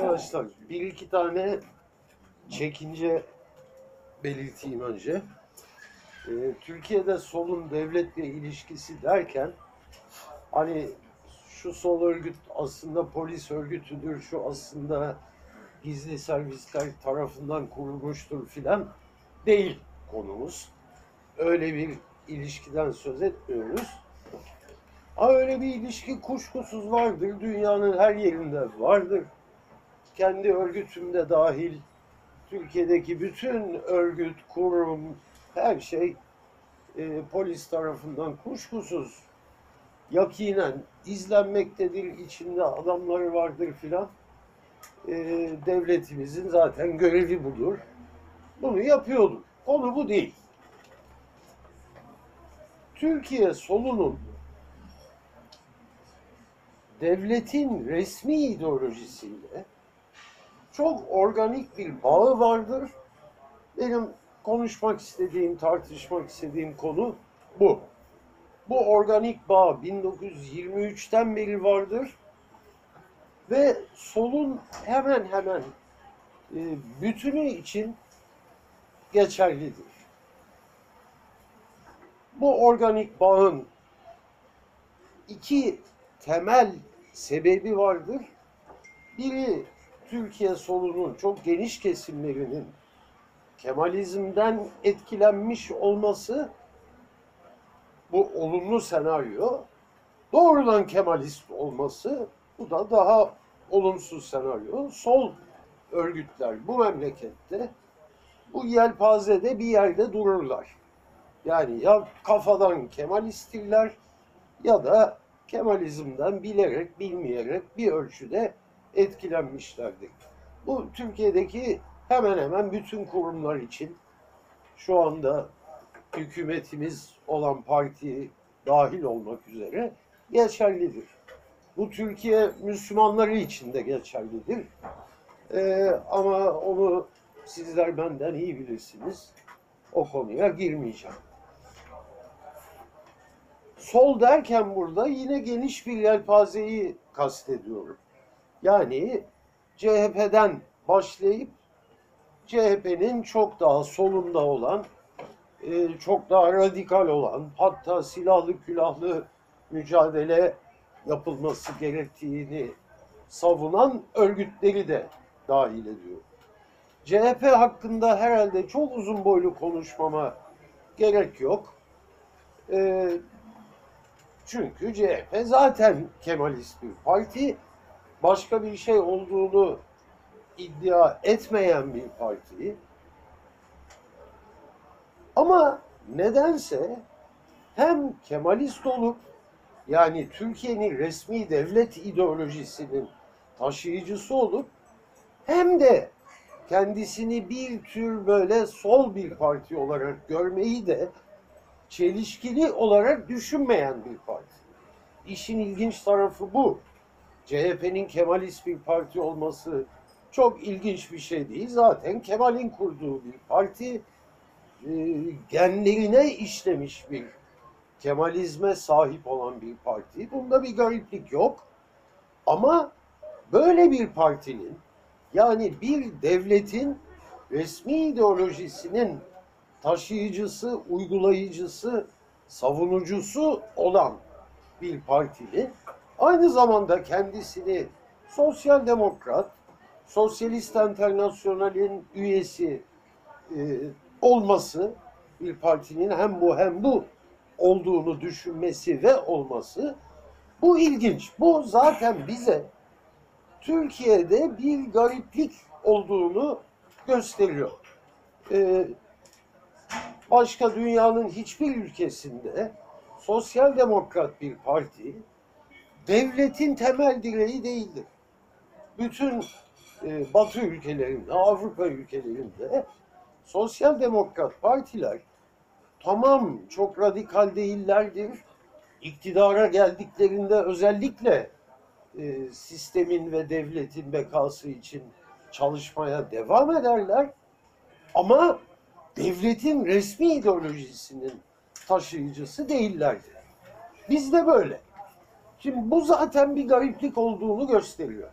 Arkadaşlar bir iki tane çekince belirteyim önce. Ee, Türkiye'de solun devletle ilişkisi derken hani şu sol örgüt aslında polis örgütüdür, şu aslında gizli servisler tarafından kurulmuştur filan değil konumuz. Öyle bir ilişkiden söz etmiyoruz. Ama öyle bir ilişki kuşkusuz vardır. Dünyanın her yerinde vardır. Kendi örgütümde dahil Türkiye'deki bütün örgüt, kurum, her şey e, polis tarafından kuşkusuz yakinen izlenmektedir. İçinde adamları vardır filan. E, devletimizin zaten görevi budur. Bunu yapıyorduk. Konu bu değil. Türkiye solunun devletin resmi ideolojisiyle çok organik bir bağı vardır. Benim konuşmak istediğim, tartışmak istediğim konu bu. Bu organik bağ 1923'ten beri vardır ve solun hemen hemen e, bütünü için geçerlidir. Bu organik bağın iki temel sebebi vardır. Biri Türkiye solunun çok geniş kesimlerinin Kemalizmden etkilenmiş olması bu olumlu senaryo. Doğrudan Kemalist olması bu da daha olumsuz senaryo. Sol örgütler bu memlekette bu yelpazede bir yerde dururlar. Yani ya kafadan Kemalisttirler ya da Kemalizmden bilerek bilmeyerek bir ölçüde etkilenmişlerdir. Bu Türkiye'deki hemen hemen bütün kurumlar için şu anda hükümetimiz olan parti dahil olmak üzere geçerlidir. Bu Türkiye Müslümanları için de geçerlidir. Ee, ama onu sizler benden iyi bilirsiniz. O konuya girmeyeceğim. Sol derken burada yine geniş bir yelpazeyi kastediyorum. Yani CHP'den başlayıp CHP'nin çok daha solunda olan, e, çok daha radikal olan, hatta silahlı külahlı mücadele yapılması gerektiğini savunan örgütleri de dahil ediyor. CHP hakkında herhalde çok uzun boylu konuşmama gerek yok. E, çünkü CHP zaten Kemalist bir parti. Başka bir şey olduğunu iddia etmeyen bir parti. Ama nedense hem Kemalist olup yani Türkiye'nin resmi devlet ideolojisinin taşıyıcısı olup hem de kendisini bir tür böyle sol bir parti olarak görmeyi de çelişkili olarak düşünmeyen bir parti. İşin ilginç tarafı bu. CHP'nin Kemalist bir parti olması çok ilginç bir şey değil. Zaten Kemal'in kurduğu bir parti e, işlemiş bir Kemalizme sahip olan bir parti. Bunda bir gariplik yok. Ama böyle bir partinin yani bir devletin resmi ideolojisinin taşıyıcısı, uygulayıcısı, savunucusu olan bir partinin aynı zamanda kendisini sosyal demokrat, sosyalist internasyonalin üyesi e, olması, bir partinin hem bu hem bu olduğunu düşünmesi ve olması bu ilginç. Bu zaten bize Türkiye'de bir gariplik olduğunu gösteriyor. Ee, başka dünyanın hiçbir ülkesinde sosyal demokrat bir parti devletin temel direği değildir. Bütün e, Batı ülkelerinde, Avrupa ülkelerinde sosyal demokrat partiler tamam çok radikal değillerdir. İktidara geldiklerinde özellikle e, sistemin ve devletin bekası için çalışmaya devam ederler. Ama devletin resmi ideolojisinin taşıyıcısı değillerdi. Biz de böyle. Şimdi bu zaten bir gariplik olduğunu gösteriyor.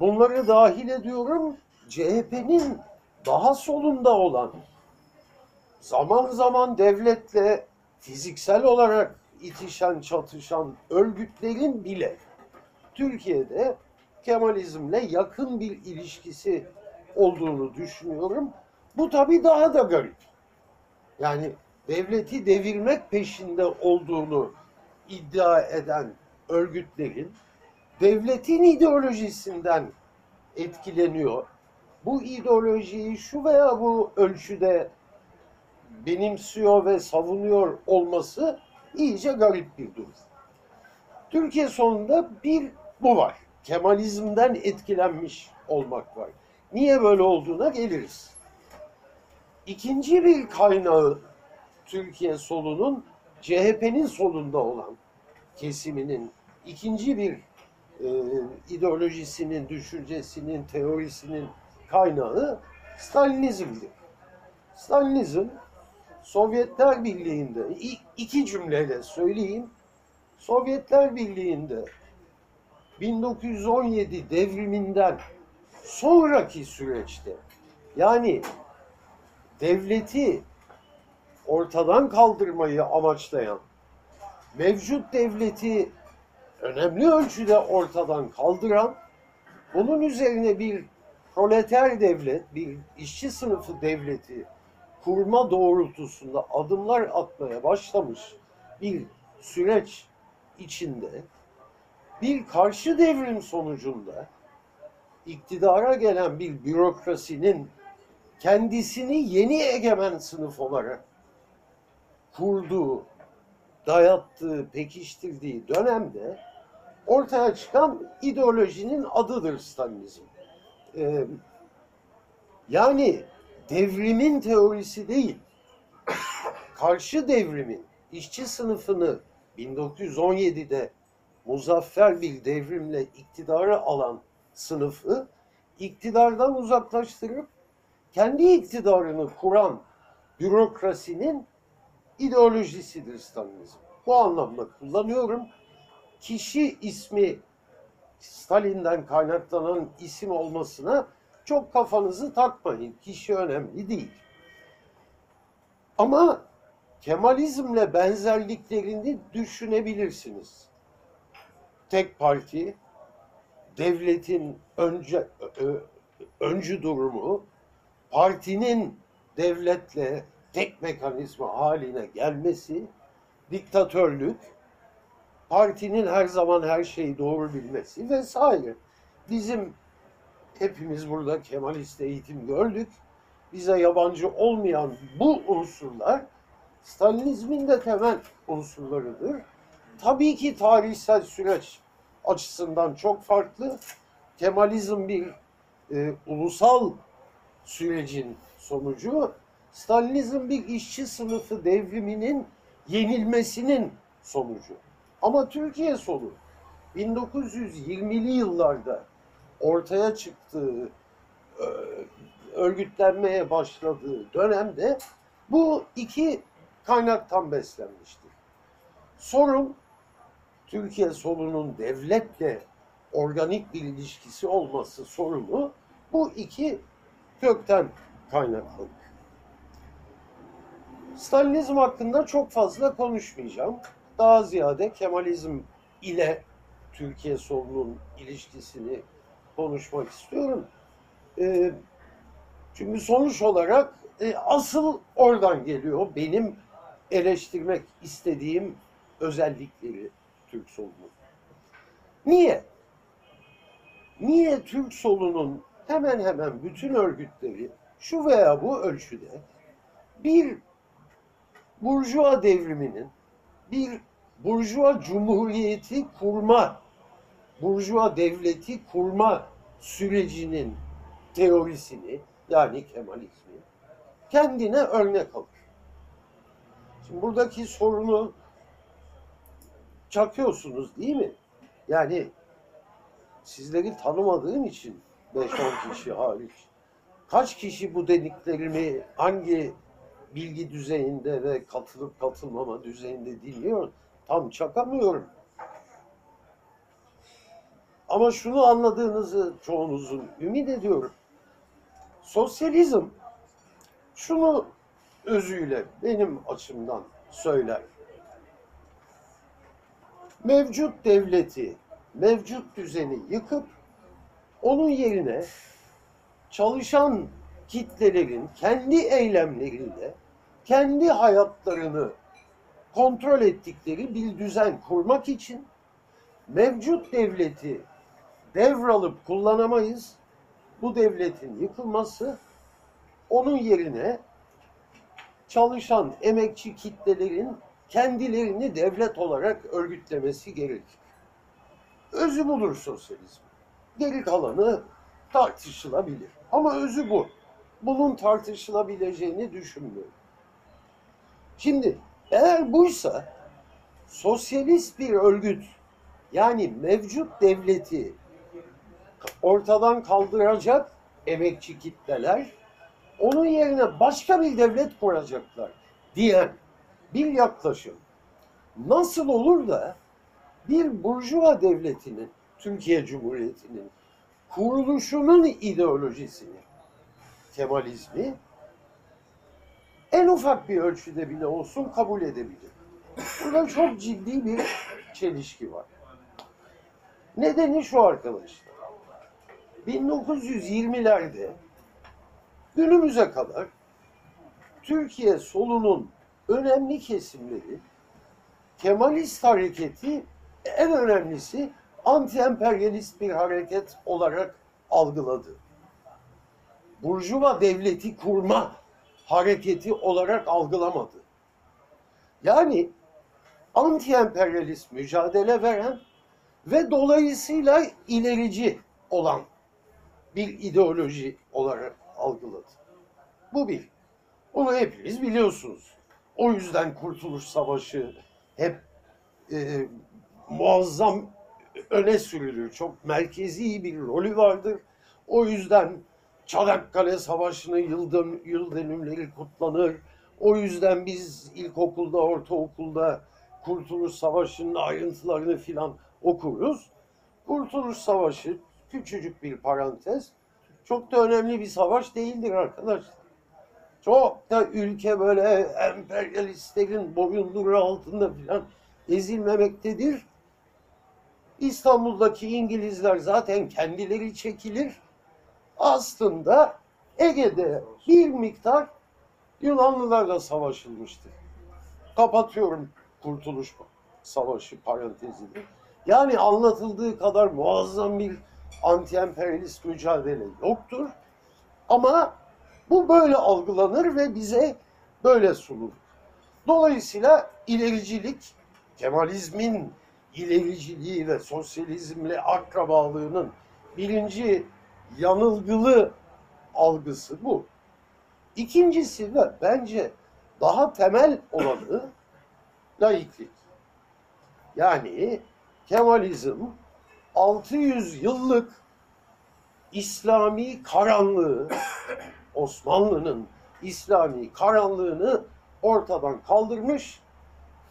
Bunları dahil ediyorum. CHP'nin daha solunda olan zaman zaman devletle fiziksel olarak itişen, çatışan örgütlerin bile Türkiye'de Kemalizmle yakın bir ilişkisi olduğunu düşünüyorum. Bu tabii daha da garip. Yani devleti devirmek peşinde olduğunu iddia eden örgütlerin devletin ideolojisinden etkileniyor. Bu ideolojiyi şu veya bu ölçüde benimsiyor ve savunuyor olması iyice garip bir durum. Türkiye sonunda bir bu var. Kemalizmden etkilenmiş olmak var. Niye böyle olduğuna geliriz. İkinci bir kaynağı Türkiye solunun CHP'nin solunda olan kesiminin ikinci bir e, ideolojisinin, düşüncesinin, teorisinin kaynağı Stalinizmdir. Stalinizm Sovyetler Birliği'nde iki cümleyle söyleyeyim. Sovyetler Birliği'nde 1917 devriminden sonraki süreçte yani devleti ortadan kaldırmayı amaçlayan mevcut devleti önemli ölçüde ortadan kaldıran bunun üzerine bir proleter devlet, bir işçi sınıfı devleti kurma doğrultusunda adımlar atmaya başlamış bir süreç içinde bir karşı devrim sonucunda iktidara gelen bir bürokrasinin kendisini yeni egemen sınıf olarak kurduğu, dayattığı, pekiştirdiği dönemde ortaya çıkan ideolojinin adıdır Stalinizm. Ee, yani devrimin teorisi değil, karşı devrimin işçi sınıfını 1917'de muzaffer bir devrimle iktidara alan sınıfı iktidardan uzaklaştırıp kendi iktidarını kuran bürokrasinin ideolojisidir Stalinizm. Bu anlamda kullanıyorum. Kişi ismi Stalin'den kaynaklanan isim olmasına çok kafanızı takmayın. Kişi önemli değil. Ama Kemalizmle benzerliklerini düşünebilirsiniz. Tek parti, devletin önce, öncü durumu, partinin devletle tek mekanizma haline gelmesi, diktatörlük, partinin her zaman her şeyi doğru bilmesi vesaire. Bizim hepimiz burada Kemalist eğitim gördük. Bize yabancı olmayan bu unsurlar Stalinizmin de temel unsurlarıdır. Tabii ki tarihsel süreç açısından çok farklı. Kemalizm bir e, ulusal sürecin sonucu. Stalinizm bir işçi sınıfı devriminin yenilmesinin sonucu. Ama Türkiye solu 1920'li yıllarda ortaya çıktığı, e, örgütlenmeye başladığı dönemde bu iki kaynaktan beslenmiştir. Sorun Türkiye solunun devletle organik bir ilişkisi olması sorunu bu iki kökten kaynaklanır. Stalinizm hakkında çok fazla konuşmayacağım. Daha ziyade Kemalizm ile Türkiye solunun ilişkisini konuşmak istiyorum. E, çünkü sonuç olarak e, asıl oradan geliyor benim eleştirmek istediğim özellikleri Türk solunun. Niye? Niye Türk solunun hemen hemen bütün örgütleri şu veya bu ölçüde bir burjuva devriminin, bir burjuva cumhuriyeti kurma, burjuva devleti kurma sürecinin teorisini yani Kemalizmi kendine örnek alır. Şimdi buradaki sorunu çakıyorsunuz değil mi? Yani sizleri tanımadığım için 5-10 kişi hariç kaç kişi bu dediklerimi hangi bilgi düzeyinde ve katılıp katılmama düzeyinde dinliyor tam çakamıyorum. Ama şunu anladığınızı çoğunuzun ümit ediyorum. Sosyalizm şunu özüyle benim açımdan söyler. Mevcut devleti, mevcut düzeni yıkıp onun yerine çalışan kitlelerin kendi eylemleriyle kendi hayatlarını kontrol ettikleri bir düzen kurmak için mevcut devleti devralıp kullanamayız. Bu devletin yıkılması onun yerine çalışan emekçi kitlelerin kendilerini devlet olarak örgütlemesi gerekir. Özü budur sosyalizm. Geri kalanı tartışılabilir. Ama özü bu. Bunun tartışılabileceğini düşünmüyorum. Şimdi eğer buysa sosyalist bir örgüt yani mevcut devleti ortadan kaldıracak emekçi kitleler onun yerine başka bir devlet kuracaklar diyen bir yaklaşım nasıl olur da bir burjuva devletinin Türkiye Cumhuriyeti'nin kuruluşunun ideolojisini Kemalizmi en ufak bir ölçüde bile olsun kabul edebilir. Burada çok ciddi bir çelişki var. Nedeni şu arkadaşlar. 1920'lerde günümüze kadar Türkiye solunun önemli kesimleri Kemalist hareketi en önemlisi anti-emperyalist bir hareket olarak algıladı. Burjuva devleti kurma hareketi olarak algılamadı. Yani anti-emperyalist mücadele veren ve dolayısıyla ilerici olan bir ideoloji olarak algıladı. Bu bir. Bunu hepiniz biliyorsunuz. O yüzden Kurtuluş Savaşı hep e, muazzam öne sürülür. Çok merkezi bir rolü vardır. O yüzden Çanakkale Savaşı'nın yıl, yıl dönümleri kutlanır. O yüzden biz ilkokulda, ortaokulda Kurtuluş Savaşı'nın ayrıntılarını filan okuruz. Kurtuluş Savaşı küçücük bir parantez. Çok da önemli bir savaş değildir arkadaşlar. Çok da ülke böyle emperyalistlerin boyunduruğu altında filan ezilmemektedir. İstanbul'daki İngilizler zaten kendileri çekilir. Aslında Ege'de bir miktar Yunanlılarla savaşılmıştır. Kapatıyorum Kurtuluş Savaşı parantezini. Yani anlatıldığı kadar muazzam bir anti-emperyalist mücadele yoktur. Ama bu böyle algılanır ve bize böyle sunulur. Dolayısıyla ilericilik, Kemalizmin ilericiliği ve sosyalizmle akrabalığının birinci yanılgılı algısı bu. İkincisi ve bence daha temel olanı laiklik. Yani Kemalizm 600 yıllık İslami karanlığı, Osmanlı'nın İslami karanlığını ortadan kaldırmış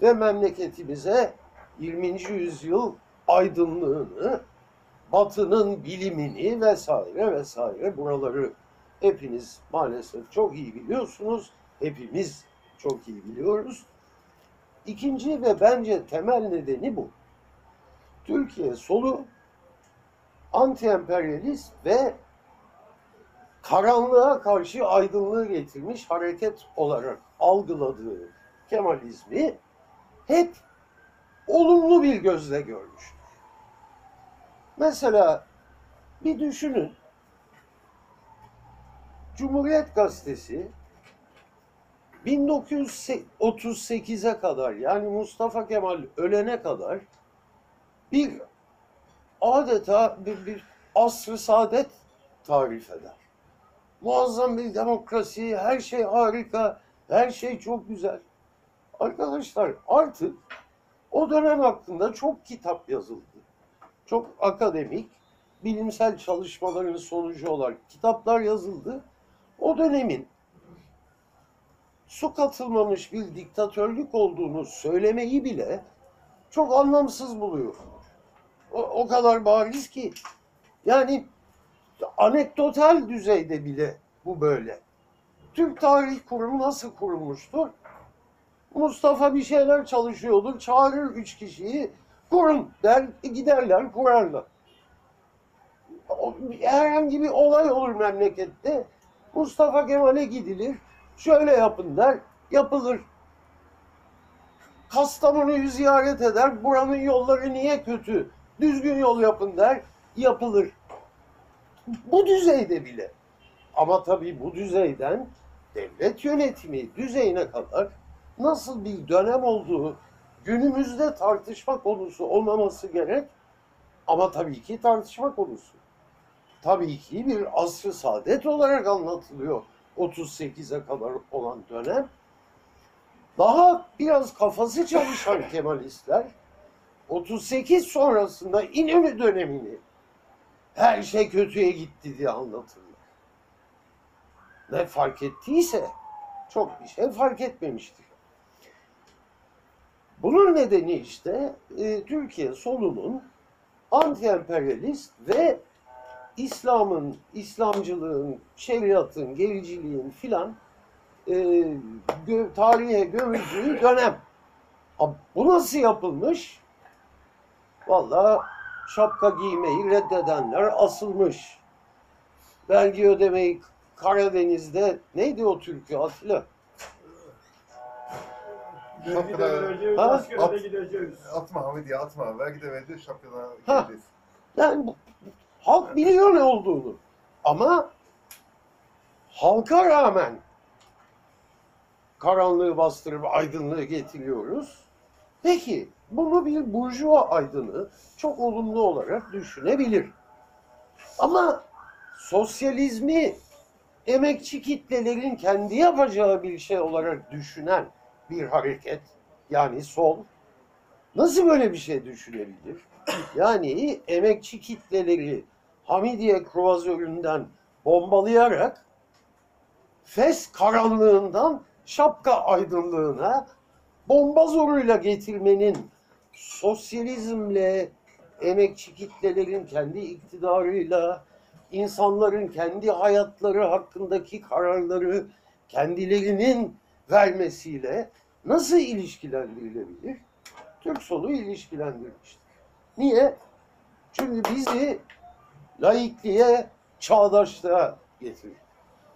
ve memleketimize 20. yüzyıl aydınlığını, batının bilimini vesaire vesaire buraları hepiniz maalesef çok iyi biliyorsunuz. Hepimiz çok iyi biliyoruz. İkinci ve bence temel nedeni bu. Türkiye solu anti-emperyalist ve karanlığa karşı aydınlığı getirmiş hareket olarak algıladığı Kemalizmi hep olumlu bir gözle görmüştür. Mesela bir düşünün. Cumhuriyet Gazetesi 1938'e kadar yani Mustafa Kemal ölene kadar bir adeta bir, bir asr-ı saadet tarif eder. Muazzam bir demokrasi, her şey harika, her şey çok güzel. Arkadaşlar artık o dönem hakkında çok kitap yazıldı. Çok akademik, bilimsel çalışmaların sonucu olarak kitaplar yazıldı. O dönemin su katılmamış bir diktatörlük olduğunu söylemeyi bile çok anlamsız buluyor. o, o kadar bariz ki. Yani anekdotal düzeyde bile bu böyle. Türk Tarih Kurumu nasıl kurulmuştur? Mustafa bir şeyler çalışıyordur, çağırır üç kişiyi, kurun der, giderler, kurarlar. Herhangi bir olay olur memlekette, Mustafa Kemal'e gidilir, şöyle yapın der, yapılır. Kastamonu'yu ziyaret eder, buranın yolları niye kötü, düzgün yol yapın der, yapılır. Bu düzeyde bile. Ama tabii bu düzeyden devlet yönetimi düzeyine kadar nasıl bir dönem olduğu günümüzde tartışma konusu olmaması gerek ama tabii ki tartışma konusu. Tabii ki bir asr-ı saadet olarak anlatılıyor 38'e kadar olan dönem. Daha biraz kafası çalışan Kemalistler 38 sonrasında İnönü dönemini her şey kötüye gitti diye anlatırlar. Ne fark ettiyse çok bir şey fark etmemiştir. Bunun nedeni işte e, Türkiye solunun anti-emperyalist ve İslam'ın, İslamcılığın, şeriatın, gericiliğin filan e, gö- tarihe gömüldüğü dönem. Bu nasıl yapılmış? Vallahi şapka giymeyi reddedenler asılmış. Vergi ödemeyi Karadeniz'de neydi o türkü Atilla? Vergi de vereceğiz, Ha? askere de At- gideceğiz. Atma Hamid ya atma. Vergi de vereceğiz şapkadan Ha. gideceğiz. Yani bu- halk biliyor ne olduğunu. Ama halka rağmen karanlığı bastırıp aydınlığı getiriyoruz. Peki bunu bir burjuva aydını çok olumlu olarak düşünebilir. Ama sosyalizmi emekçi kitlelerin kendi yapacağı bir şey olarak düşünen bir hareket yani sol nasıl böyle bir şey düşünebilir? Yani emekçi kitleleri Hamidiye kruvazöründen bombalayarak Fes karanlığından şapka aydınlığına bomba zoruyla getirmenin sosyalizmle, emekçi kitlelerin kendi iktidarıyla, insanların kendi hayatları hakkındaki kararları kendilerinin vermesiyle nasıl ilişkilendirilebilir? Türk solu ilişkilendirmiştir. Niye? Çünkü bizi laikliğe, çağdaşlığa getirir.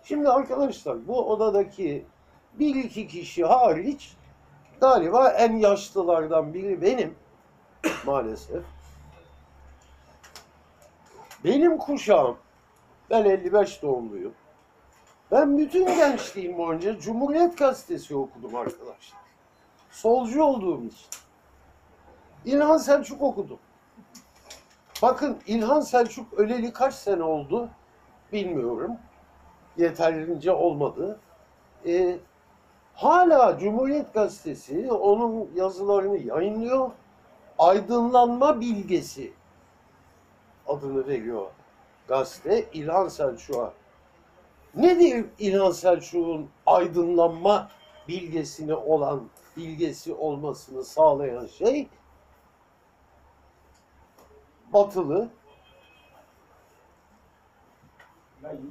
Şimdi arkadaşlar bu odadaki bir iki kişi hariç galiba en yaşlılardan biri benim maalesef. Benim kuşağım, ben 55 doğumluyum. Ben bütün gençliğim boyunca Cumhuriyet Gazetesi okudum arkadaşlar. Solcu olduğum için. İlhan Selçuk okudum. Bakın İlhan Selçuk öleli kaç sene oldu bilmiyorum. Yeterince olmadı. Ee, hala Cumhuriyet Gazetesi onun yazılarını yayınlıyor. Aydınlanma Bilgesi adını veriyor gazete İlhan Selçuk'a. Nedir İlhan Selçuk'un aydınlanma bilgesini olan bilgesi olmasını sağlayan şey? Batılı,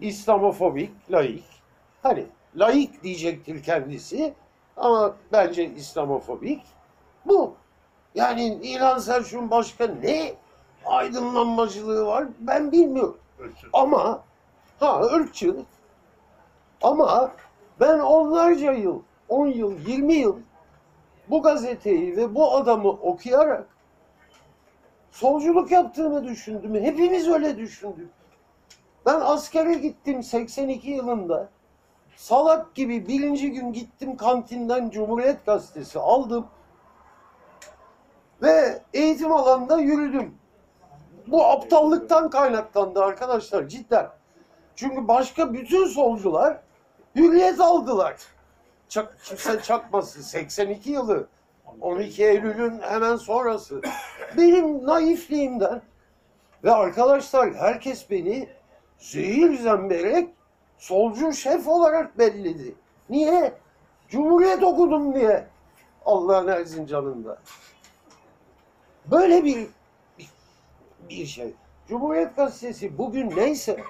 İslamofobik, laik. Hani laik diyecektir kendisi ama bence İslamofobik. Bu. Yani İlhan Selçuk'un başka ne aydınlanmacılığı var ben bilmiyorum. Ama ha ırkçı ama ben onlarca yıl, 10 yıl, 20 yıl bu gazeteyi ve bu adamı okuyarak solculuk yaptığını düşündüm. Hepimiz öyle düşündük. Ben askere gittim 82 yılında. Salak gibi birinci gün gittim kantinden Cumhuriyet Gazetesi aldım. Ve eğitim alanında yürüdüm. Bu aptallıktan kaynaklandı arkadaşlar cidden. Çünkü başka bütün solcular hürriyet aldılar. Çak, kimse çakması 82 yılı 12 Eylül'ün hemen sonrası. Benim naifliğimden ve arkadaşlar herkes beni zehir zemberek solcu şef olarak belledi. Niye? Cumhuriyet okudum diye. Allah'ın Erzincan'ında. Böyle bir bir şey. Cumhuriyet Gazetesi bugün neyse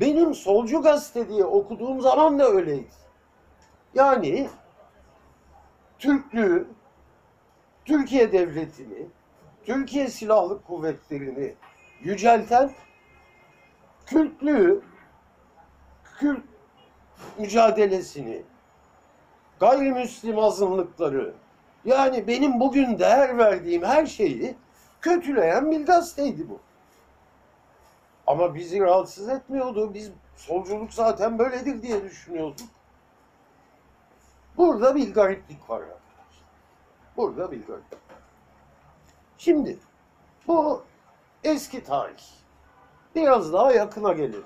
benim solcu gazete diye okuduğum zaman da öyleydi. Yani Türklüğü, Türkiye Devleti'ni, Türkiye Silahlı Kuvvetleri'ni yücelten Kürtlüğü, Kürt mücadelesini, gayrimüslim azınlıkları, yani benim bugün değer verdiğim her şeyi kötüleyen bir gazeteydi bu. Ama bizi rahatsız etmiyordu. Biz solculuk zaten böyledir diye düşünüyorduk. Burada bir gariplik var arkadaşlar. Burada bir gariplik. Şimdi bu eski tarih. Biraz daha yakına gelelim.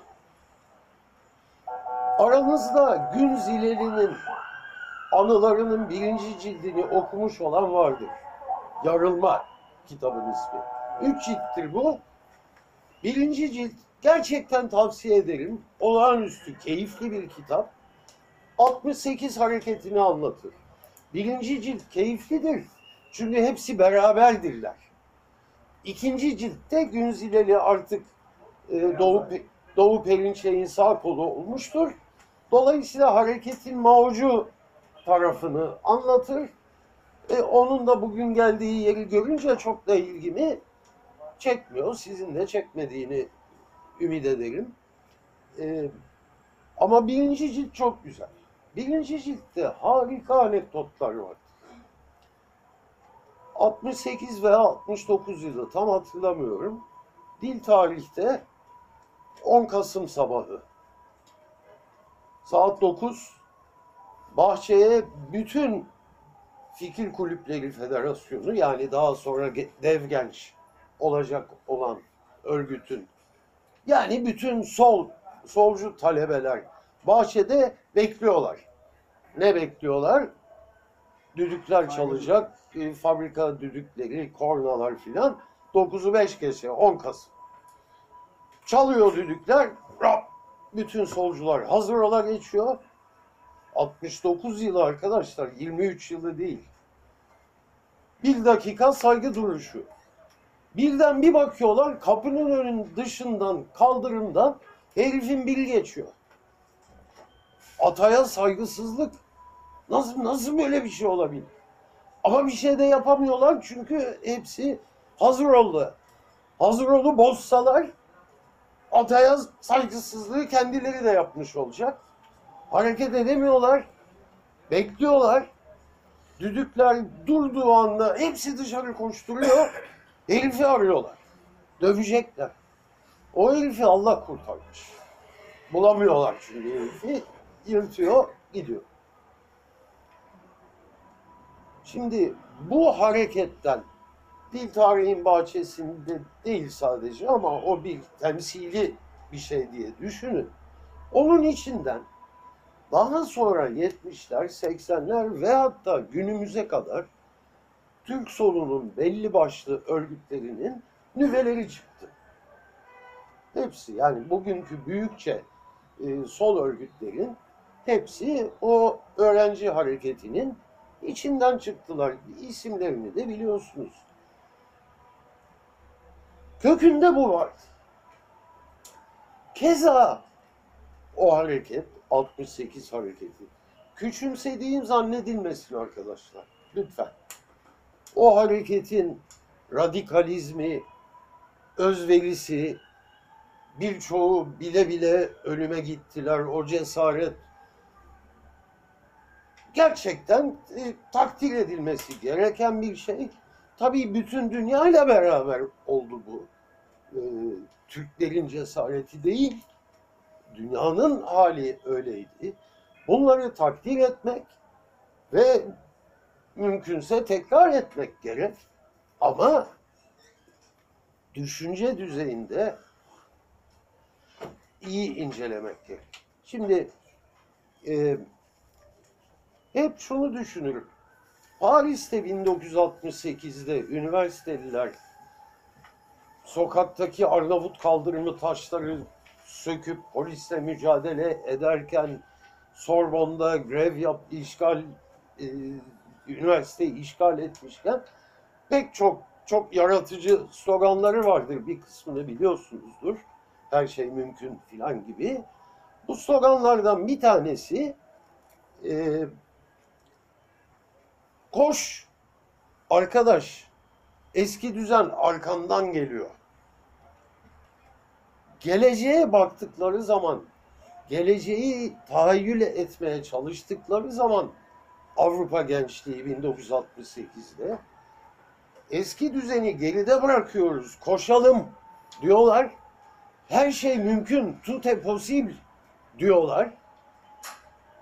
Aranızda Gün Zileli'nin anılarının birinci cildini okumuş olan vardır. Yarılma kitabın ismi. Üç cilttir bu. Birinci cilt gerçekten tavsiye ederim. Olağanüstü, keyifli bir kitap. 68 hareketini anlatır. Birinci cilt keyiflidir. Çünkü hepsi beraberdirler. İkinci ciltte Günzileli artık e, Doğu, Doğu Perinçek'in sağ kolu olmuştur. Dolayısıyla hareketin maucu tarafını anlatır. E, onun da bugün geldiği yeri görünce çok da ilgimi çekmiyor. Sizin de çekmediğini ümit ederim. E, ama birinci cilt çok güzel. Birinci ciltte harika anekdotlar var. 68 veya 69 yılı tam hatırlamıyorum. Dil tarihte 10 Kasım sabahı. Saat 9 bahçeye bütün Fikir Kulüpleri Federasyonu yani daha sonra Dev Genç olacak olan örgütün yani bütün sol solcu talebeler bahçede bekliyorlar. Ne bekliyorlar? Düdükler çalacak, e, fabrika düdükleri, kornalar filan. 9'u 5 geçe, 10 Kasım. Çalıyor düdükler, rap, bütün solcular hazır ola geçiyor. 69 yılı arkadaşlar, 23 yılı değil. Bir dakika saygı duruşu. Birden bir bakıyorlar kapının önün dışından, kaldırımdan herifin biri geçiyor. Ataya saygısızlık. Nasıl nasıl böyle bir şey olabilir? Ama bir şey de yapamıyorlar çünkü hepsi hazır oldu. Hazır oldu bozsalar ataya saygısızlığı kendileri de yapmış olacak. Hareket edemiyorlar. Bekliyorlar. Düdükler durduğu anda hepsi dışarı koşturuyor. Herifi arıyorlar. Dövecekler. O herifi Allah kurtarmış. Bulamıyorlar çünkü herifi. Yırtıyor, gidiyor. Şimdi bu hareketten dil tarihin bahçesinde değil sadece ama o bir temsili bir şey diye düşünün. Onun içinden daha sonra 70'ler, 80'ler ve hatta günümüze kadar Türk solunun belli başlı örgütlerinin nüveleri çıktı. Hepsi yani bugünkü büyükçe e, sol örgütlerin hepsi o öğrenci hareketinin içinden çıktılar. İsimlerini de biliyorsunuz. Kökünde bu var. Keza o hareket 68 hareketi küçümsediğim zannedilmesin arkadaşlar. Lütfen. O hareketin radikalizmi, özverisi, birçoğu bile bile ölüme gittiler. O cesaret gerçekten e, takdir edilmesi gereken bir şey. Tabii bütün dünyayla beraber oldu bu. E, Türklerin cesareti değil, dünyanın hali öyleydi. Bunları takdir etmek ve mümkünse tekrar etmek gerek. Ama düşünce düzeyinde iyi incelemek gerek. Şimdi e, hep şunu düşünürüm. Paris'te 1968'de üniversiteliler sokaktaki Arnavut kaldırımı taşları söküp polisle mücadele ederken Sorbon'da grev yap, işgal, e, üniversiteyi işgal etmişken pek çok çok yaratıcı sloganları vardır. Bir kısmını biliyorsunuzdur. Her şey mümkün filan gibi. Bu sloganlardan bir tanesi e, koş arkadaş eski düzen arkandan geliyor. Geleceğe baktıkları zaman, geleceği tahayyül etmeye çalıştıkları zaman Avrupa gençliği 1968'de eski düzeni geride bırakıyoruz, koşalım diyorlar. Her şey mümkün, tout est possible diyorlar.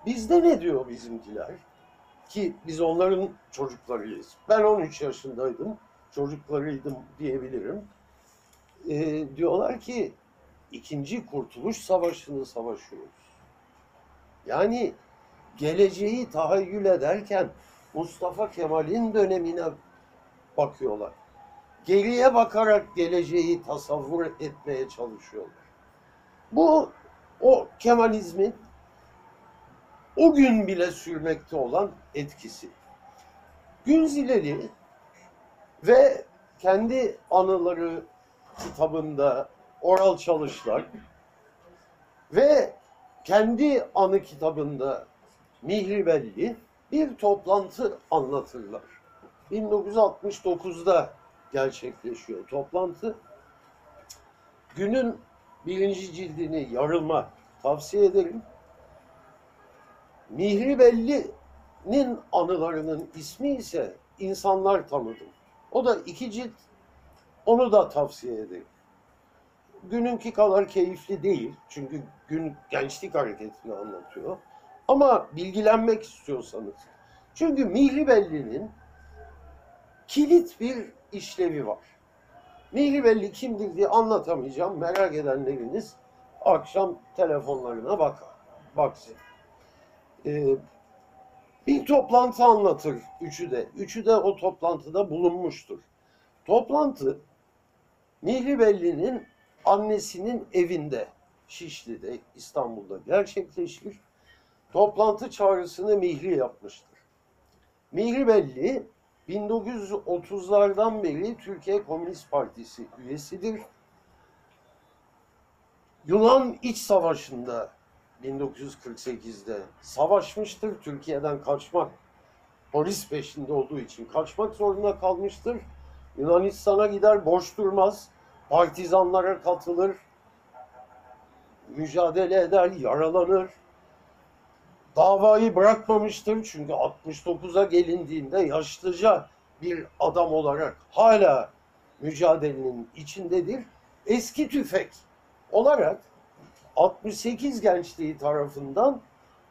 Bizde ne diyor bizimkiler? Ki biz onların çocuklarıyız. Ben 13 yaşındaydım, çocuklarıydım diyebilirim. Ee, diyorlar ki ikinci Kurtuluş Savaşı'nı savaşıyoruz. Yani geleceği tahayyül ederken Mustafa Kemal'in dönemine bakıyorlar. Geriye bakarak geleceği tasavvur etmeye çalışıyorlar. Bu o Kemalizmin o gün bile sürmekte olan etkisi. Günzileri ve kendi anıları kitabında oral çalışlar ve kendi anı kitabında Mihribelli bir toplantı anlatırlar. 1969'da gerçekleşiyor toplantı. Günün birinci cildini yarılma tavsiye ederim. Mihribelli'nin anılarının ismi ise İnsanlar Tanıdım. O da iki cilt. Onu da tavsiye ederim. Gününki kadar keyifli değil. Çünkü gün gençlik hareketini anlatıyor. Ama bilgilenmek istiyorsanız. Çünkü Mihribelli'nin kilit bir işlevi var. Mihribelli kimdir diye anlatamayacağım. Merak edenleriniz akşam telefonlarına bakar. Baksın. Ee, bir toplantı anlatır üçü de. Üçü de o toplantıda bulunmuştur. Toplantı Mihribelli'nin annesinin evinde Şişli'de İstanbul'da gerçekleşir. Toplantı çağrısını Mihri yapmıştır. Mihribelli 1930'lardan beri Türkiye Komünist Partisi üyesidir. Yunan İç Savaşı'nda 1948'de savaşmıştır. Türkiye'den kaçmak, polis peşinde olduğu için kaçmak zorunda kalmıştır. Yunanistan'a gider, boş durmaz. Partizanlara katılır, mücadele eder, yaralanır. Davayı bırakmamıştır çünkü 69'a gelindiğinde yaşlıca bir adam olarak hala mücadelenin içindedir. Eski tüfek olarak 68 gençliği tarafından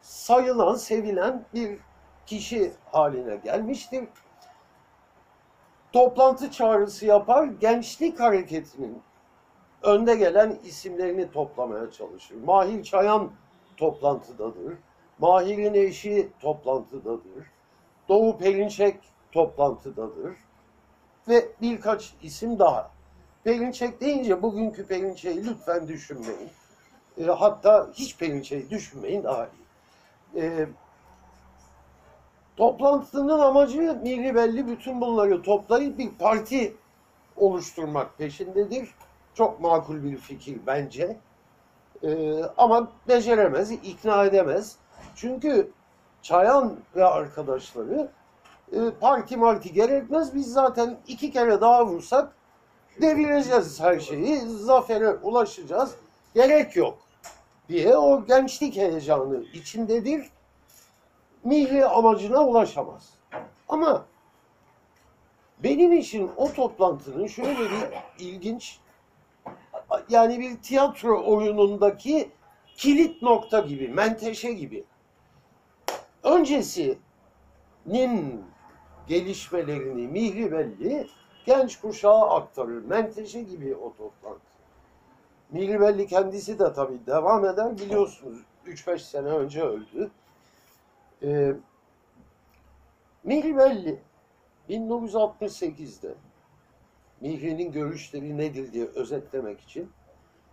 sayılan, sevilen bir kişi haline gelmiştir. Toplantı çağrısı yapar, gençlik hareketinin önde gelen isimlerini toplamaya çalışır. Mahir Çayan toplantıdadır. Mahir'in eşi toplantıdadır. Doğu Perinçek toplantıdadır. Ve birkaç isim daha. Perinçek deyince bugünkü Perinçek'i lütfen düşünmeyin. E, hatta hiç Perinçek'i düşünmeyin daha iyi. E, toplantının amacı Milli Belli bütün bunları toplayıp bir parti oluşturmak peşindedir. Çok makul bir fikir bence. E, ama beceremez, ikna edemez. Çünkü Çayan ve arkadaşları e, parti marti gerekmez. Biz zaten iki kere daha vursak devireceğiz her şeyi. Zafere ulaşacağız. Gerek yok diye o gençlik heyecanı içindedir. Mihri amacına ulaşamaz. Ama benim için o toplantının şöyle bir ilginç yani bir tiyatro oyunundaki kilit nokta gibi, menteşe gibi. Öncesinin gelişmelerini Mihri Belli genç kuşağa aktarır. Menteşe gibi o toplantı. Mihri Belli kendisi de tabii devam eder. Biliyorsunuz 3-5 sene önce öldü. Ee, Mihri Belli 1968'de Mihri'nin görüşleri nedir diye özetlemek için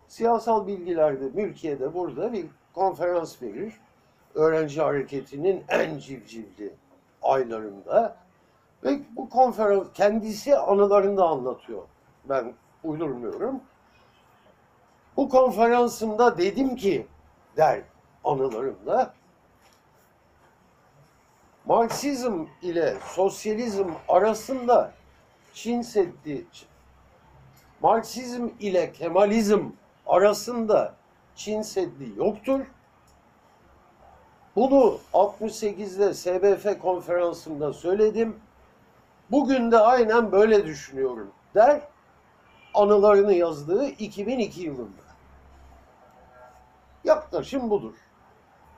siyasal bilgilerde, mülkiyede burada bir konferans verir. Öğrenci hareketinin en civcivli aylarında Ve bu konferans kendisi anılarında anlatıyor. Ben uydurmuyorum. Bu konferansımda dedim ki der anılarımda Marksizm ile sosyalizm arasında Çin Seddi Marksizm ile Kemalizm arasında Çin Seddi yoktur. Bunu 68'de SBF konferansında söyledim. Bugün de aynen böyle düşünüyorum der. Anılarını yazdığı 2002 yılında. Yaklaşım budur.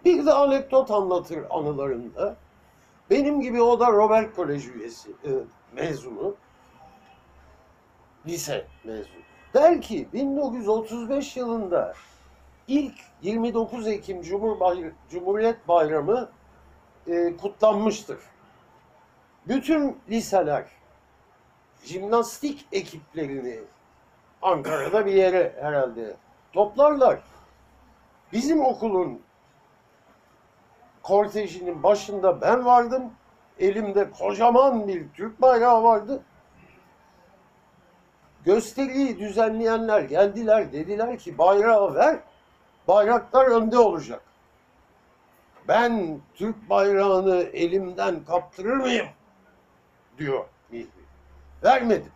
Bir de anekdot anlatır anılarında. Benim gibi o da Robert Kolej üyesi, e, mezunu. Lise mezunu. Der ki 1935 yılında ilk 29 Ekim Cumhur Cumhuriyet Bayramı e, kutlanmıştır. Bütün liseler jimnastik ekiplerini Ankara'da bir yere herhalde toplarlar. Bizim okulun kortejinin başında ben vardım. Elimde kocaman bir Türk bayrağı vardı. Gösteriyi düzenleyenler geldiler dediler ki bayrağı ver, bayraklar önde olacak. Ben Türk bayrağını elimden kaptırır mıyım? diyor Mihri. Vermedim.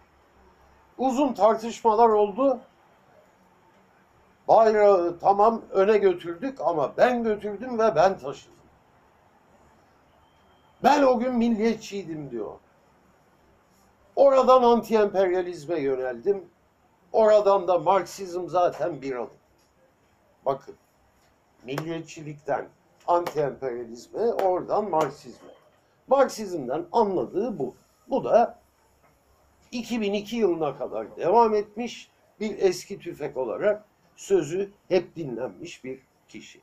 Uzun tartışmalar oldu. Bayrağı tamam öne götürdük ama ben götürdüm ve ben taşıdım. Ben o gün milliyetçiydim diyor. Oradan anti-emperyalizme yöneldim. Oradan da Marksizm zaten bir adım. Bakın, milliyetçilikten anti-emperyalizme, oradan Marksizme. Marksizmden anladığı bu. Bu da 2002 yılına kadar devam etmiş bir eski tüfek olarak sözü hep dinlenmiş bir kişi.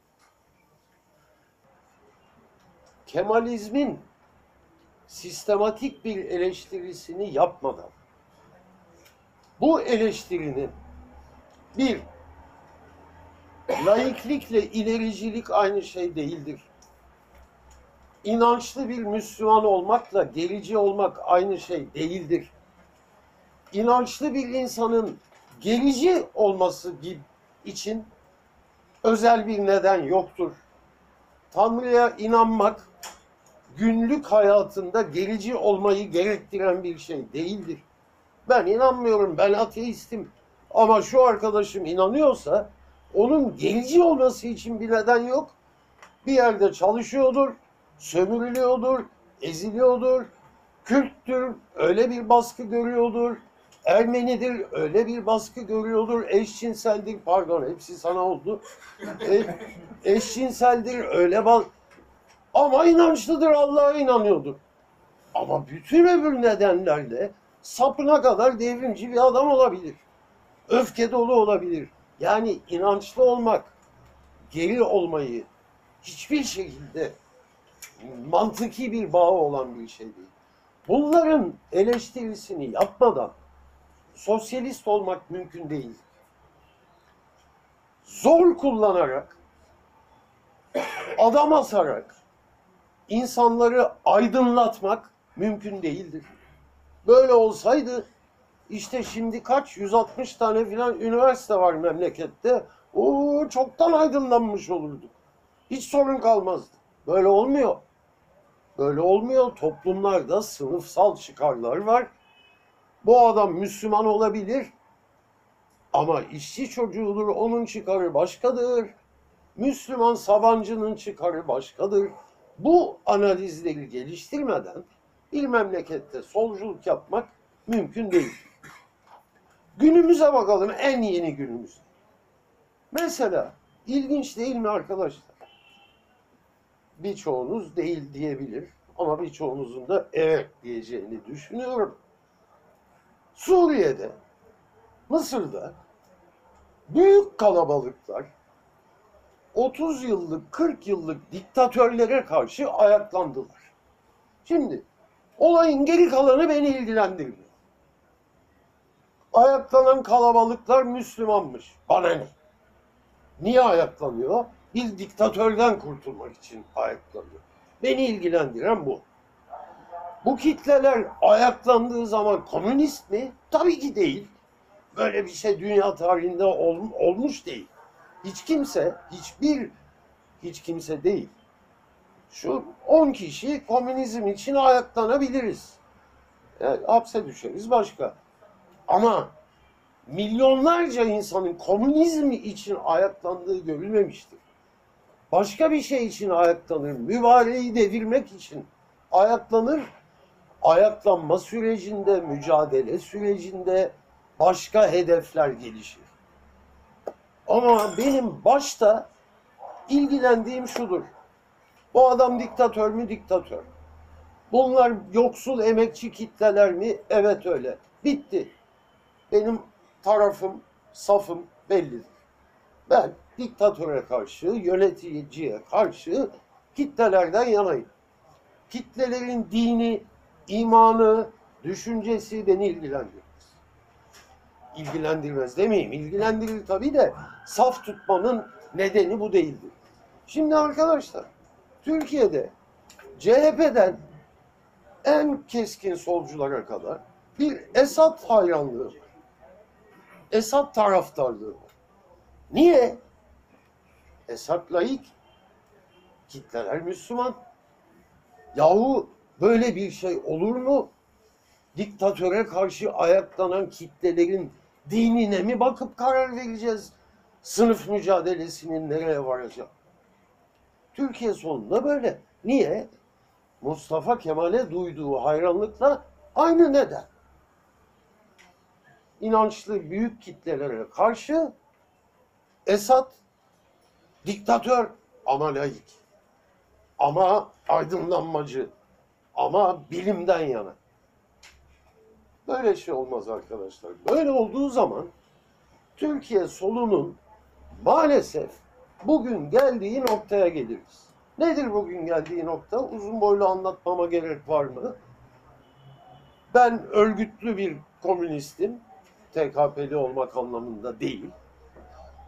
Kemalizmin sistematik bir eleştirisini yapmadan bu eleştirinin bir laiklikle ilericilik aynı şey değildir. İnançlı bir Müslüman olmakla gerici olmak aynı şey değildir. İnançlı bir insanın gerici olması için özel bir neden yoktur. Tanrı'ya inanmak günlük hayatında gerici olmayı gerektiren bir şey değildir. Ben inanmıyorum, ben ateistim. Ama şu arkadaşım inanıyorsa onun gerici olması için bir neden yok. Bir yerde çalışıyordur, sömürülüyordur, eziliyordur, Kürttür, öyle bir baskı görüyordur, Ermenidir, öyle bir baskı görüyordur, eşcinseldir, pardon hepsi sana oldu. E, eşcinseldir, öyle bak. Ama inançlıdır, Allah'a inanıyordur. Ama bütün öbür nedenlerle sapına kadar devrimci bir adam olabilir. Öfke dolu olabilir. Yani inançlı olmak, geri olmayı hiçbir şekilde mantıki bir bağı olan bir şey değil. Bunların eleştirisini yapmadan sosyalist olmak mümkün değil. Zor kullanarak, adam asarak insanları aydınlatmak mümkün değildir. Böyle olsaydı işte şimdi kaç 160 tane filan üniversite var memlekette. O çoktan aydınlanmış olurduk. Hiç sorun kalmazdı. Böyle olmuyor. Böyle olmuyor. Toplumlarda sınıfsal çıkarlar var. Bu adam Müslüman olabilir ama işçi çocuğudur, onun çıkarı başkadır. Müslüman Sabancı'nın çıkarı başkadır. Bu analizleri geliştirmeden bir memlekette solculuk yapmak mümkün değil. Günümüze bakalım en yeni günümüz. Mesela ilginç değil mi arkadaşlar? Birçoğunuz değil diyebilir ama birçoğunuzun da evet diyeceğini düşünüyorum. Suriye'de, Mısır'da büyük kalabalıklar 30 yıllık, 40 yıllık diktatörlere karşı ayaklandılar. Şimdi olayın geri kalanı beni ilgilendirmiyor. Ayaklanan kalabalıklar Müslümanmış. Bana ne? Niye ayaklanıyor? Bir diktatörden kurtulmak için ayaklanıyor. Beni ilgilendiren bu. Bu kitleler ayaklandığı zaman komünist mi? Tabii ki değil. Böyle bir şey dünya tarihinde ol- olmuş değil. Hiç kimse, hiçbir hiç kimse değil. Şu 10 kişi komünizm için ayaklanabiliriz. Yani hapse düşeriz başka. Ama milyonlarca insanın komünizm için ayaklandığı görülmemiştir. Başka bir şey için ayaklanır. Mübareği devirmek için ayaklanır. Ayaklanma sürecinde, mücadele sürecinde başka hedefler gelişir. Ama benim başta ilgilendiğim şudur. Bu adam diktatör mü diktatör? Bunlar yoksul emekçi kitleler mi? Evet öyle. Bitti. Benim tarafım, safım bellidir. Ben diktatöre karşı, yöneticiye karşı kitlelerden yanayım. Kitlelerin dini, imanı, düşüncesi beni ilgilendirmez. İlgilendirmez demeyeyim. İlgilendirir tabii de saf tutmanın nedeni bu değildir. Şimdi arkadaşlar, Türkiye'de CHP'den en keskin solculara kadar bir Esad hayranlığı. Esad taraftarlığı var. Niye? Esad laik, kitleler Müslüman. Yahu böyle bir şey olur mu? Diktatöre karşı ayaklanan kitlelerin dinine mi bakıp karar vereceğiz? Sınıf mücadelesinin nereye varacak? Türkiye sonunda böyle. Niye? Mustafa Kemal'e duyduğu hayranlıkla aynı neden. İnançlı büyük kitlelere karşı Esad diktatör ama laik. Ama aydınlanmacı. Ama bilimden yana. Böyle şey olmaz arkadaşlar. Böyle olduğu zaman Türkiye solunun maalesef bugün geldiği noktaya geliriz. Nedir bugün geldiği nokta? Uzun boylu anlatmama gerek var mı? Ben örgütlü bir komünistim. TKP'li olmak anlamında değil.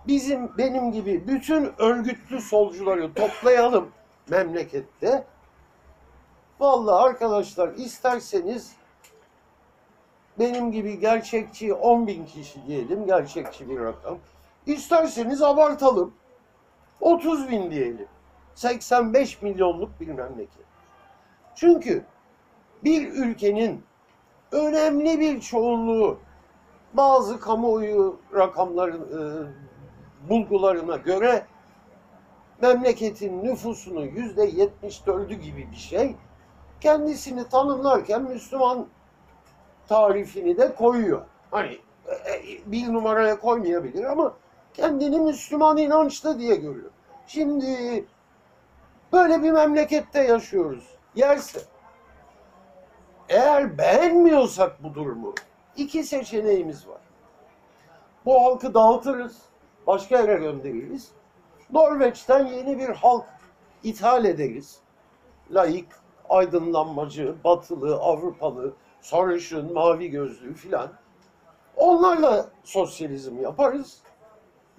Bizim benim gibi bütün örgütlü solcuları toplayalım memlekette. Vallahi arkadaşlar isterseniz benim gibi gerçekçi 10 bin kişi diyelim gerçekçi bir rakam. İsterseniz abartalım. 30 bin diyelim. 85 milyonluk bir memleket. Çünkü bir ülkenin önemli bir çoğunluğu bazı kamuoyu rakamların e, bulgularına göre memleketin nüfusunun yüzde 74'ü gibi bir şey kendisini tanımlarken Müslüman tarifini de koyuyor. Hani e, e, bir numaraya koymayabilir ama kendini Müslüman inançlı diye görüyor. Şimdi böyle bir memlekette yaşıyoruz. Yerse eğer beğenmiyorsak bu durumu iki seçeneğimiz var. Bu halkı dağıtırız, başka yere göndeririz. Norveç'ten yeni bir halk ithal ederiz. Laik, aydınlanmacı, batılı, Avrupalı, sarışın, mavi gözlü filan. Onlarla sosyalizm yaparız.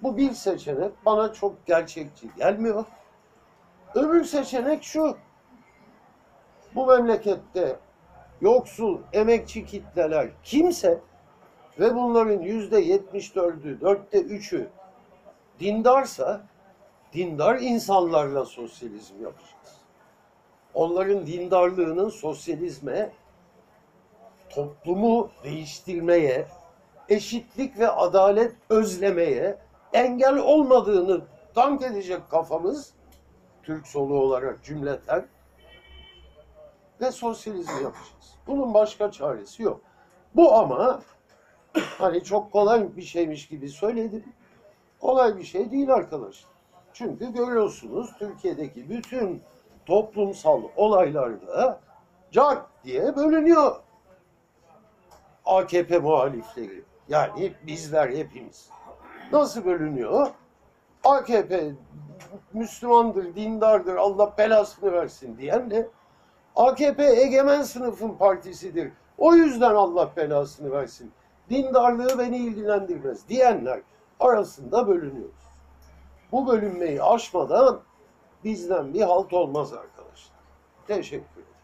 Bu bir seçenek. Bana çok gerçekçi gelmiyor. Öbür seçenek şu. Bu memlekette yoksul, emekçi kitleler kimse ve bunların yüzde yetmiş dördü, dörtte üçü dindarsa dindar insanlarla sosyalizm yapacağız. Onların dindarlığının sosyalizme, toplumu değiştirmeye, eşitlik ve adalet özlemeye engel olmadığını dank edecek kafamız Türk solu olarak cümleten ve sosyalizm yapacağız. Bunun başka çaresi yok. Bu ama hani çok kolay bir şeymiş gibi söyledim. Kolay bir şey değil arkadaşlar. Çünkü görüyorsunuz Türkiye'deki bütün toplumsal olaylarda cart diye bölünüyor. AKP muhalifleri. Yani bizler hepimiz. Nasıl bölünüyor? AKP Müslümandır, dindardır, Allah belasını versin diyenle AKP egemen sınıfın partisidir. O yüzden Allah belasını versin. Dindarlığı beni ilgilendirmez diyenler arasında bölünüyoruz. Bu bölünmeyi aşmadan bizden bir halt olmaz arkadaşlar. Teşekkür ederim.